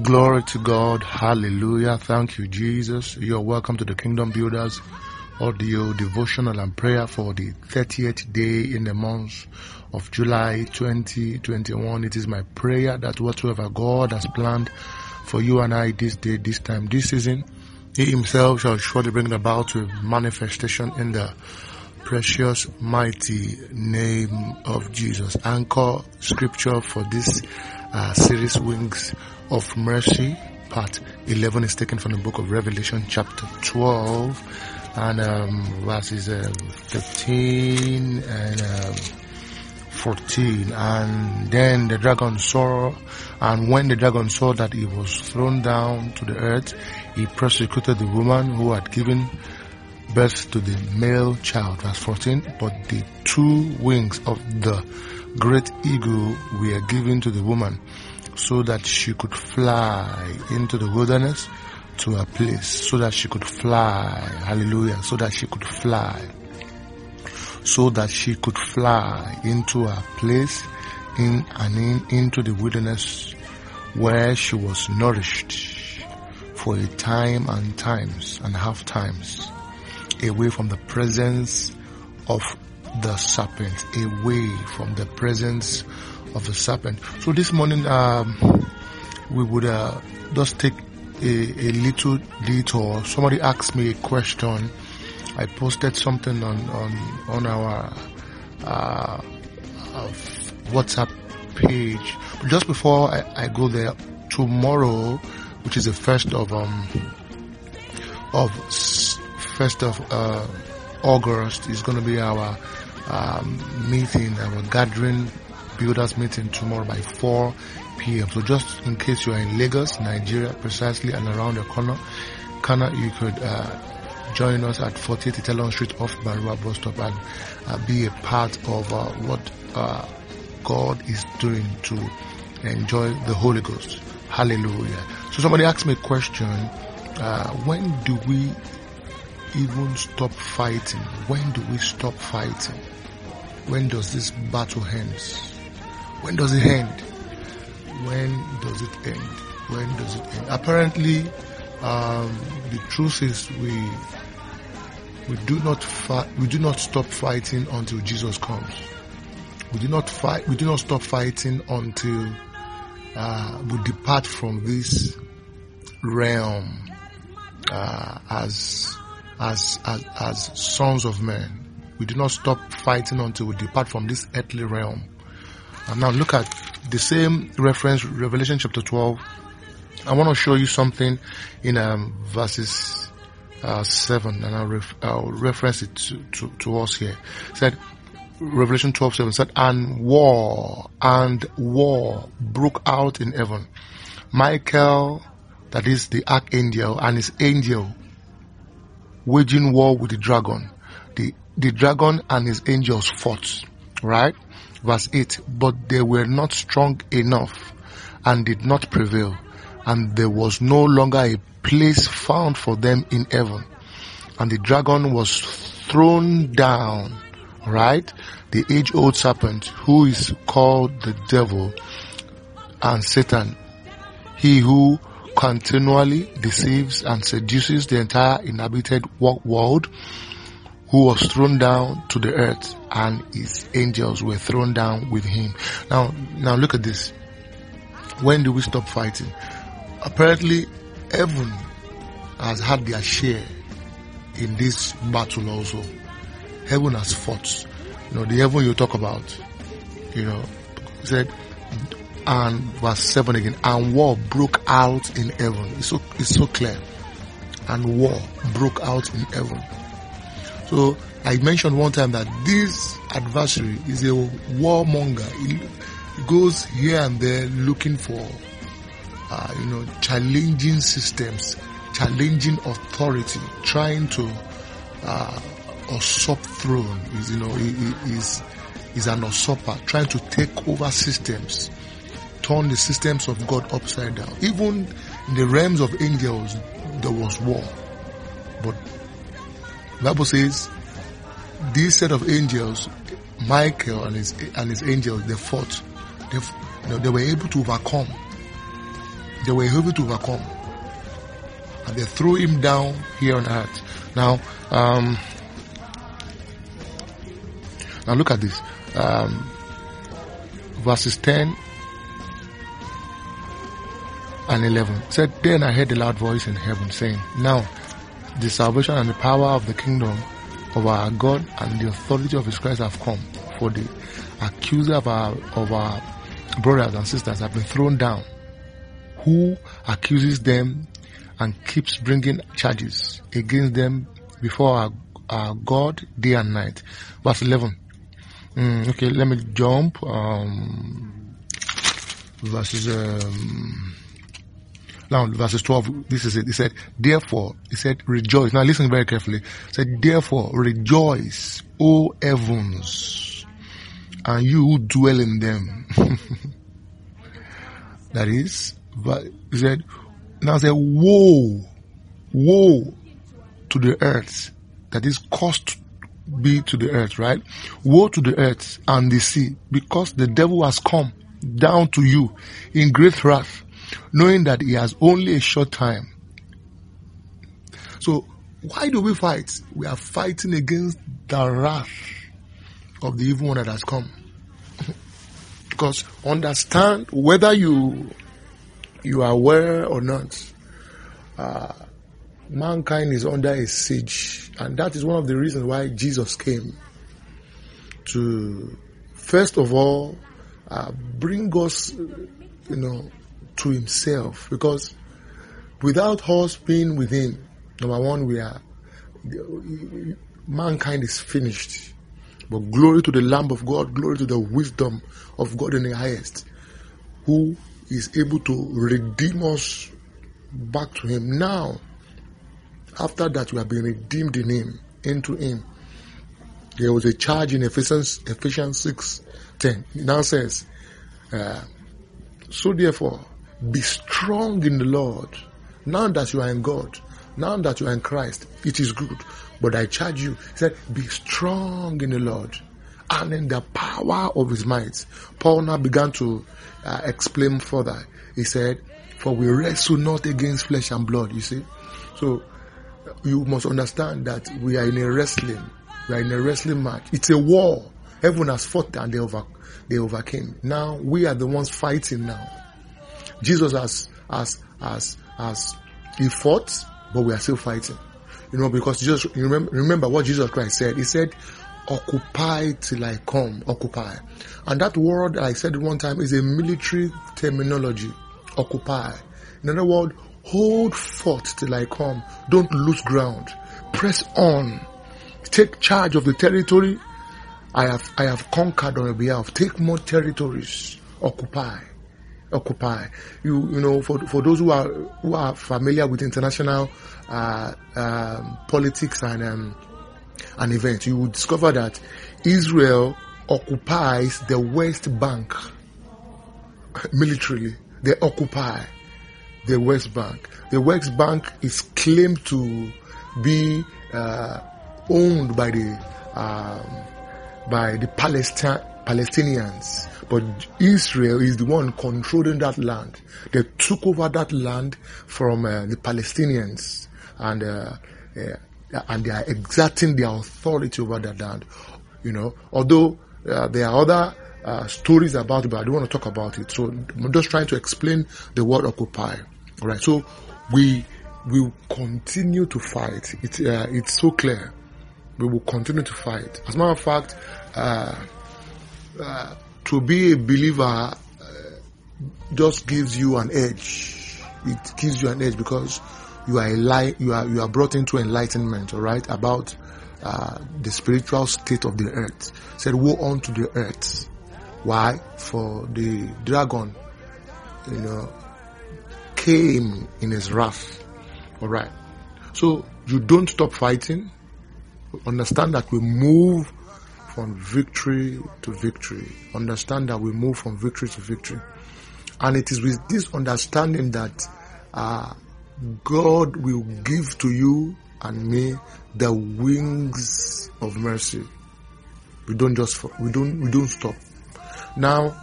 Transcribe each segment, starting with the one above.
Glory to God. Hallelujah. Thank you, Jesus. You're welcome to the Kingdom Builders audio devotional and prayer for the 30th day in the month of July 2021. It is my prayer that whatsoever God has planned for you and I this day, this time, this season, He Himself shall surely bring about a manifestation in the precious, mighty name of Jesus. Anchor scripture for this uh, series, Wings of Mercy, part 11 is taken from the book of Revelation, chapter 12 and um, verses um, 15 and um, 14 and then the dragon saw and when the dragon saw that he was thrown down to the earth he persecuted the woman who had given birth to the male child. Verse 14 but the two wings of the great eagle were given to the woman so that she could fly into the wilderness to a place so that she could fly. Hallelujah. So that she could fly. So that she could fly into a place in and in into the wilderness where she was nourished for a time and times and half times away from the presence of the serpent, away from the presence of the serpent. So this morning, um, we would uh, just take a, a little detour. Somebody asked me a question. I posted something on on on our uh, WhatsApp page. But just before I, I, go there, tomorrow, which is the first of um of first of uh, August, is going to be our um, meeting, our gathering, builders meeting tomorrow by four p.m. So just in case you are in Lagos, Nigeria, precisely and around the corner, corner you could uh, join us at 48 Itelon Street off Baruwa bus stop and uh, be a part of uh, what uh, God is doing to enjoy the Holy Ghost. Hallelujah. So somebody asked me a question, uh, when do we even stop fighting? When do we stop fighting? When does this battle end? When does it end? when does it end? When does it end? Apparently, um, the truth is we we do not fight. We do not stop fighting until Jesus comes. We do not fight. We do not stop fighting until uh, we depart from this realm uh, as, as as as sons of men. We do not stop fighting until we depart from this earthly realm. And now look at the same reference, Revelation chapter 12. I want to show you something in um, verses uh, 7 and I'll, ref- I'll reference it to, to, to, us here. It said, Revelation 12, 7 said, and war, and war broke out in heaven. Michael, that is the archangel, and his angel waging war with the dragon. The, the dragon and his angels fought, right? Verse 8, but they were not strong enough and did not prevail, and there was no longer a place found for them in heaven. And the dragon was thrown down, right? The age old serpent who is called the devil and Satan. He who continually deceives and seduces the entire inhabited world who was thrown down to the earth and his angels were thrown down with him. Now, now look at this. When do we stop fighting? Apparently, heaven has had their share in this battle also. Heaven has fought. You know, the heaven you talk about, you know, said, and verse 7 again, and war broke out in heaven. It's so, it's so clear. And war broke out in heaven. So I mentioned one time that this adversary is a warmonger. He goes here and there looking for, uh, you know, challenging systems, challenging authority, trying to uh, usurp throne. Is you know, he, he is is an usurper, trying to take over systems, turn the systems of God upside down. Even in the realms of angels, there was war, but Bible says this set of angels, Michael and his and his angels, they fought. They, they were able to overcome. they were able to overcome. And they threw him down here on earth. Now, um, now look at this. Um, verses 10 and 11 said, Then I heard a loud voice in heaven saying, Now the salvation and the power of the kingdom of our God and the authority of his Christ have come. For the accuser of our, of our brothers and sisters have been thrown down, who accuses them and keeps bringing charges against them before our, our God day and night. Verse 11. Mm, okay, let me jump. Um, verses, um, now, verses 12, this is it. He said, therefore, he said, rejoice. Now listen very carefully. He said, therefore, rejoice, O heavens, and you who dwell in them. that is, but he said, now say, woe, woe to the earth that is cost be to the earth, right? Woe to the earth and the sea because the devil has come down to you in great wrath knowing that he has only a short time. So why do we fight? We are fighting against the wrath of the evil one that has come. because understand whether you you are aware or not, uh, mankind is under a siege, and that is one of the reasons why Jesus came to first of all uh, bring us, you know, to himself because without us being with him, number one, we are, mankind is finished. But glory to the Lamb of God, glory to the wisdom of God in the highest, who is able to redeem us back to him. Now, after that, we have been redeemed in him, into him. There was a charge in Ephesians, Ephesians 6 10. It now says, uh, So therefore, be strong in the Lord. Now that you are in God, now that you are in Christ, it is good. But I charge you, he said, be strong in the Lord and in the power of his might. Paul now began to uh, explain further. He said, for we wrestle not against flesh and blood, you see. So you must understand that we are in a wrestling. We are in a wrestling match. It's a war. Everyone has fought and they over, they overcame. Now we are the ones fighting now. Jesus has, has, has, has, he fought, but we are still fighting. You know, because Jesus, remember, remember what Jesus Christ said. He said, occupy till I come, occupy. And that word I said one time is a military terminology, occupy. In other words, hold fort till I come. Don't lose ground. Press on. Take charge of the territory I have, I have conquered on your behalf. Take more territories. Occupy occupy. You you know for for those who are who are familiar with international uh, um, politics and um, and events, you will discover that Israel occupies the West Bank militarily. They occupy the West Bank. The West Bank is claimed to be uh, owned by the um, by the Palestine, Palestinians but Israel is the one controlling that land. They took over that land from uh, the Palestinians and uh, uh, and they are exerting their authority over that land. You know, although uh, there are other uh, stories about it, but I don't want to talk about it. So I'm just trying to explain the word occupy. All right. So we will continue to fight. It's uh, it's so clear. We will continue to fight. As a matter of fact, to be a believer uh, just gives you an edge. It gives you an edge because you are li- you are you are brought into enlightenment, all right, about uh, the spiritual state of the earth. said, "Woe unto the earth." Why? For the dragon, you know, came in his wrath. All right. So you don't stop fighting. Understand that we move from victory to victory. Understand that we move from victory to victory. And it is with this understanding that uh, God will give to you and me the wings of mercy. We don't just we don't we don't stop. Now,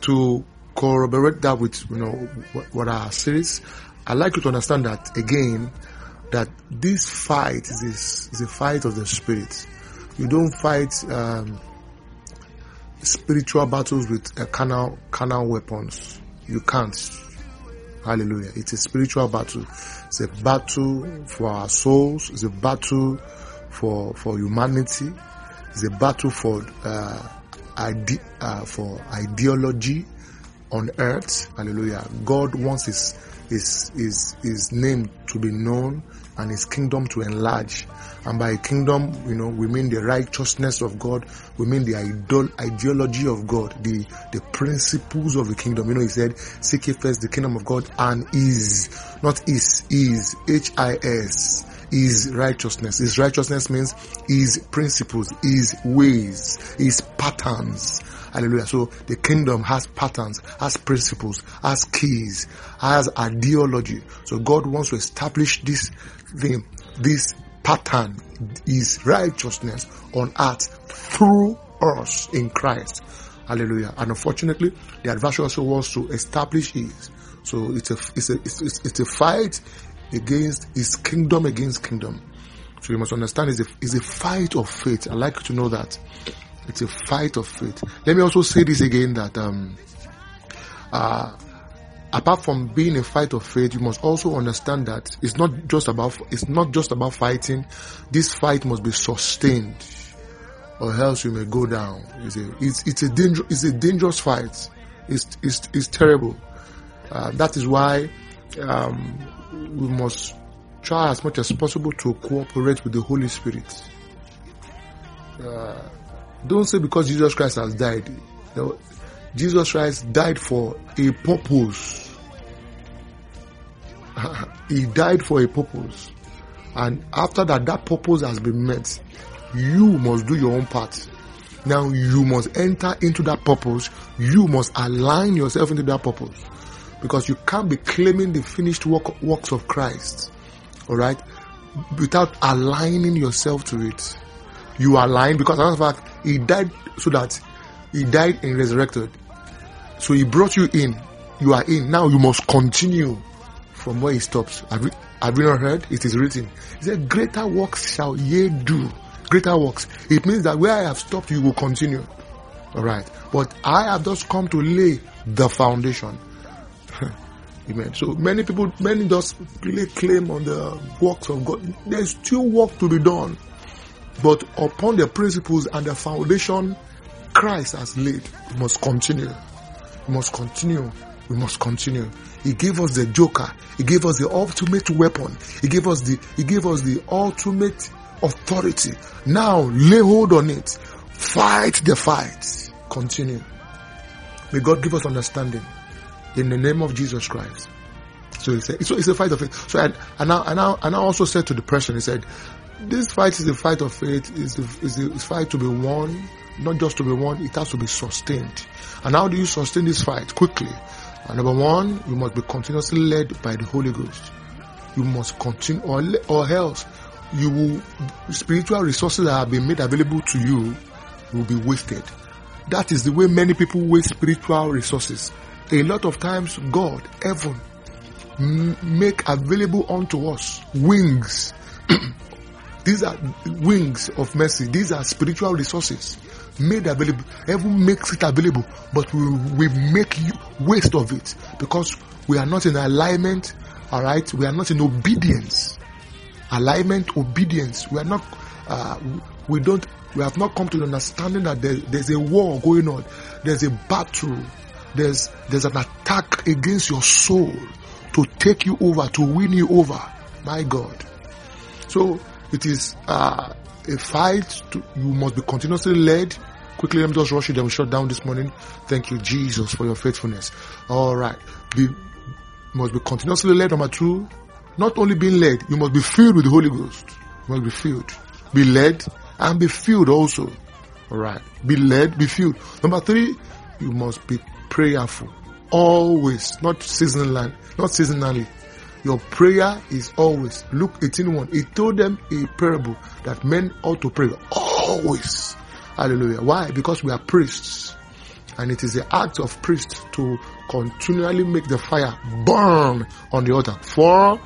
to corroborate that with you know what, what our series, I'd like you to understand that again, that this fight is, is a fight of the spirit. You don't fight um, spiritual battles with uh, carnal carnal weapons. You can't. Hallelujah. It's a spiritual battle. It's a battle for our souls. It's a battle for for humanity. It's a battle for uh, ide- uh, for ideology on earth. Hallelujah. God wants his his his his name to be known and his kingdom to enlarge. And by kingdom, you know, we mean the righteousness of God. We mean the idol, ideology of God, the, the principles of the kingdom. You know, he said, seek first the kingdom of God and is, not is, is, H-I-S, is righteousness. His righteousness means his principles, his ways, his patterns. Hallelujah. So the kingdom has patterns, has principles, has keys, has ideology. So God wants to establish this thing, this pattern is righteousness on earth through us in Christ. Hallelujah. And unfortunately, the adversary also wants to establish his. So it's a, it's a, it's, it's, it's a fight against his kingdom against kingdom. So you must understand it's a, it's a fight of faith. I'd like you to know that. It's a fight of faith. Let me also say this again that, um, uh, apart from being a fight of faith, you must also understand that it's not just about it's not just about fighting. This fight must be sustained, or else you may go down. It's a it's, it's a danger it's a dangerous fight. It's it's, it's terrible. Uh, that is why um, we must try as much as possible to cooperate with the Holy Spirit. Uh, don't say because Jesus Christ has died. You know, Jesus Christ died for a purpose. he died for a purpose. And after that, that purpose has been met, you must do your own part. Now you must enter into that purpose. You must align yourself into that purpose. Because you can't be claiming the finished work, works of Christ. Alright? Without aligning yourself to it. You align because, as a fact, He died so that He died and resurrected. So He brought you in. You are in. Now you must continue from where He stops. Have you, have you not heard? It is written. He said, Greater works shall ye do. Greater works. It means that where I have stopped, you will continue. Alright. But I have just come to lay the foundation. Amen. So many people, many just lay claim on the works of God. There's still work to be done. But upon the principles and the foundation Christ has laid, we must continue. We must continue. We must continue. He gave us the joker. He gave us the ultimate weapon. He gave us the, he gave us the ultimate authority. Now lay hold on it. Fight the fight. Continue. May God give us understanding in the name of Jesus Christ. So he said, so it's a fight of faith. So I, now, I now, I also said to the person, he said, this fight is a fight of faith. It's a, it's fight to be won, not just to be won. It has to be sustained. And how do you sustain this fight quickly? And number one, you must be continuously led by the Holy Ghost. You must continue, or, or else you will, spiritual resources that have been made available to you will be wasted. That is the way many people waste spiritual resources. A lot of times, God, heaven, m- make available unto us wings. These are wings of mercy. These are spiritual resources made available. Heaven makes it available, but we, we make you waste of it because we are not in alignment. All right. We are not in obedience. Alignment, obedience. We are not, uh, we don't, we have not come to the understanding that there, there's a war going on. There's a battle. There's, there's an attack against your soul to take you over, to win you over. My God. So it is, uh, a fight. To, you must be continuously led. Quickly, let me just rush you. Then we shut down this morning. Thank you, Jesus, for your faithfulness. All right. Be, must be continuously led. Number two, not only being led, you must be filled with the Holy Ghost. You must be filled. Be led and be filled also. All right. Be led, be filled. Number three, you must be prayerful. Always, not seasonally, not seasonally. Your prayer is always. Luke 18.1. He told them a parable that men ought to pray always. Hallelujah. Why? Because we are priests. And it is the act of priests to continually make the fire burn on the altar. For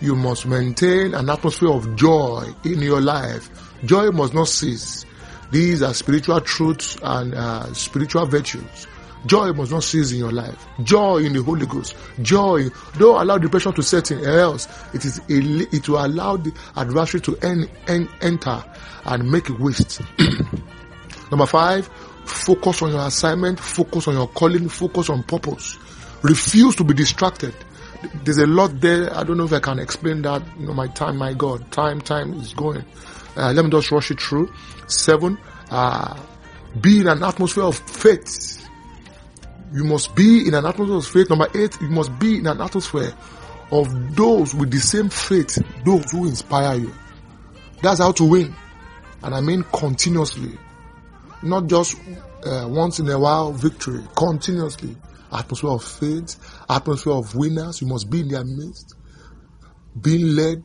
you must maintain an atmosphere of joy in your life. Joy must not cease. These are spiritual truths and uh, spiritual virtues. Joy must not cease in your life. Joy in the Holy Ghost. Joy. Don't allow depression to set in, else it is a, it will allow the adversary to en, en, enter and make waste. Number five, focus on your assignment, focus on your calling, focus on purpose. Refuse to be distracted. There's a lot there. I don't know if I can explain that. You know, my time, my God, time, time is going. Uh, let me just rush it through. Seven, uh, be in an atmosphere of faith. You must be in an atmosphere of faith. Number eight, you must be in an atmosphere of those with the same faith, those who inspire you. That's how to win. And I mean continuously. Not just uh, once in a while victory, continuously. Atmosphere of faith, atmosphere of winners. You must be in their midst. Being led